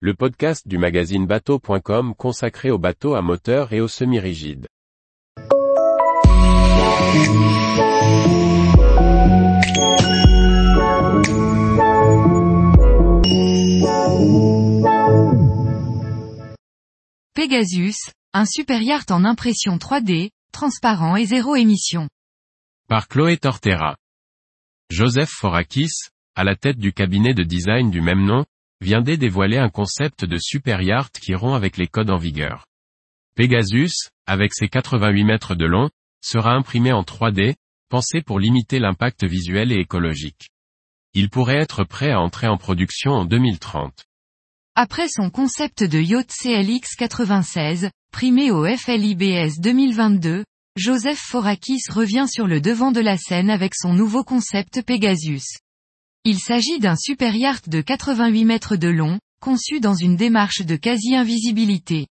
le podcast du magazine bateau.com consacré aux bateaux à moteur et aux semi-rigides. Pegasus, un super yacht en impression 3D, transparent et zéro émission. Par Chloé Tortera. Joseph Forakis, à la tête du cabinet de design du même nom, vient de dévoiler un concept de super yacht qui rompt avec les codes en vigueur. Pegasus, avec ses 88 mètres de long, sera imprimé en 3D, pensé pour limiter l'impact visuel et écologique. Il pourrait être prêt à entrer en production en 2030. Après son concept de yacht CLX 96, primé au FLIBS 2022, Joseph Forakis revient sur le devant de la scène avec son nouveau concept Pegasus. Il s'agit d'un super yacht de 88 mètres de long, conçu dans une démarche de quasi-invisibilité.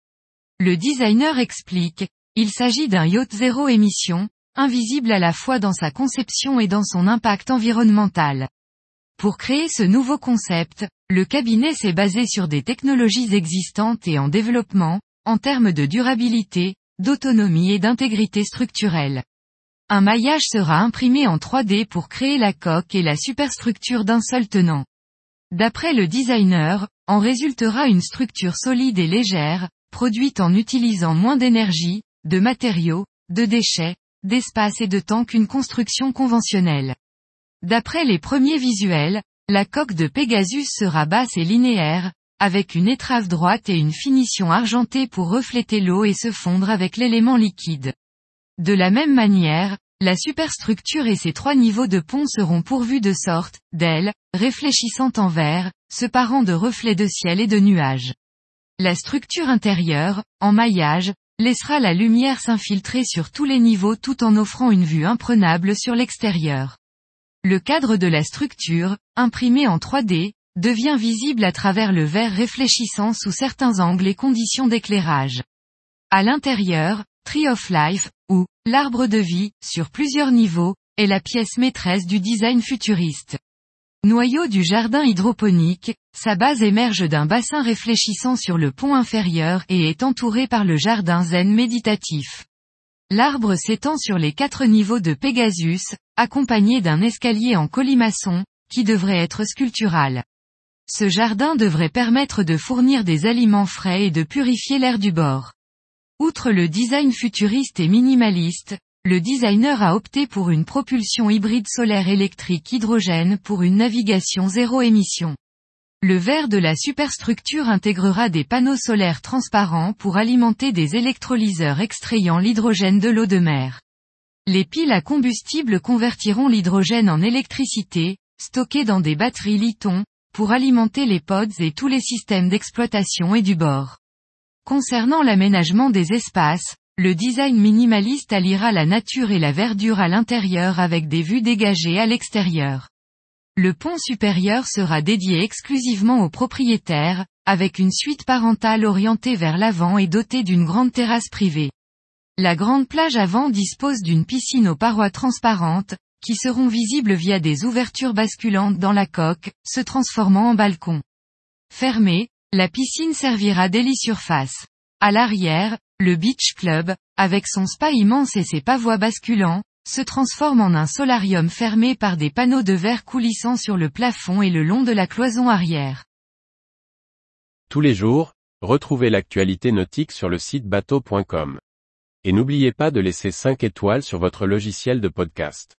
Le designer explique, il s'agit d'un yacht zéro émission, invisible à la fois dans sa conception et dans son impact environnemental. Pour créer ce nouveau concept, le cabinet s'est basé sur des technologies existantes et en développement, en termes de durabilité, d'autonomie et d'intégrité structurelle. Un maillage sera imprimé en 3D pour créer la coque et la superstructure d'un seul tenant. D'après le designer, en résultera une structure solide et légère, produite en utilisant moins d'énergie, de matériaux, de déchets, d'espace et de temps qu'une construction conventionnelle. D'après les premiers visuels, la coque de Pegasus sera basse et linéaire, avec une étrave droite et une finition argentée pour refléter l'eau et se fondre avec l'élément liquide. De la même manière, la superstructure et ses trois niveaux de pont seront pourvus de sorte, d'ailes, réfléchissant en verre, se parant de reflets de ciel et de nuages. La structure intérieure, en maillage, laissera la lumière s'infiltrer sur tous les niveaux tout en offrant une vue imprenable sur l'extérieur. Le cadre de la structure, imprimé en 3D, devient visible à travers le verre réfléchissant sous certains angles et conditions d'éclairage. À l'intérieur, Tree of Life, ou, l'arbre de vie, sur plusieurs niveaux, est la pièce maîtresse du design futuriste. Noyau du jardin hydroponique, sa base émerge d'un bassin réfléchissant sur le pont inférieur et est entouré par le jardin zen méditatif. L'arbre s'étend sur les quatre niveaux de Pegasus, accompagné d'un escalier en colimaçon, qui devrait être sculptural. Ce jardin devrait permettre de fournir des aliments frais et de purifier l'air du bord. Outre le design futuriste et minimaliste, le designer a opté pour une propulsion hybride solaire électrique hydrogène pour une navigation zéro émission. Le verre de la superstructure intégrera des panneaux solaires transparents pour alimenter des électrolyseurs extrayant l'hydrogène de l'eau de mer. Les piles à combustible convertiront l'hydrogène en électricité, stockée dans des batteries Liton, pour alimenter les pods et tous les systèmes d'exploitation et du bord. Concernant l'aménagement des espaces, le design minimaliste alliera la nature et la verdure à l'intérieur avec des vues dégagées à l'extérieur. Le pont supérieur sera dédié exclusivement aux propriétaires, avec une suite parentale orientée vers l'avant et dotée d'une grande terrasse privée. La grande plage avant dispose d'une piscine aux parois transparentes, qui seront visibles via des ouvertures basculantes dans la coque, se transformant en balcon. Fermée, la piscine servira d'hélisurface. À l'arrière, le Beach Club, avec son spa immense et ses pavois basculants, se transforme en un solarium fermé par des panneaux de verre coulissant sur le plafond et le long de la cloison arrière. Tous les jours, retrouvez l'actualité nautique sur le site bateau.com. Et n'oubliez pas de laisser 5 étoiles sur votre logiciel de podcast.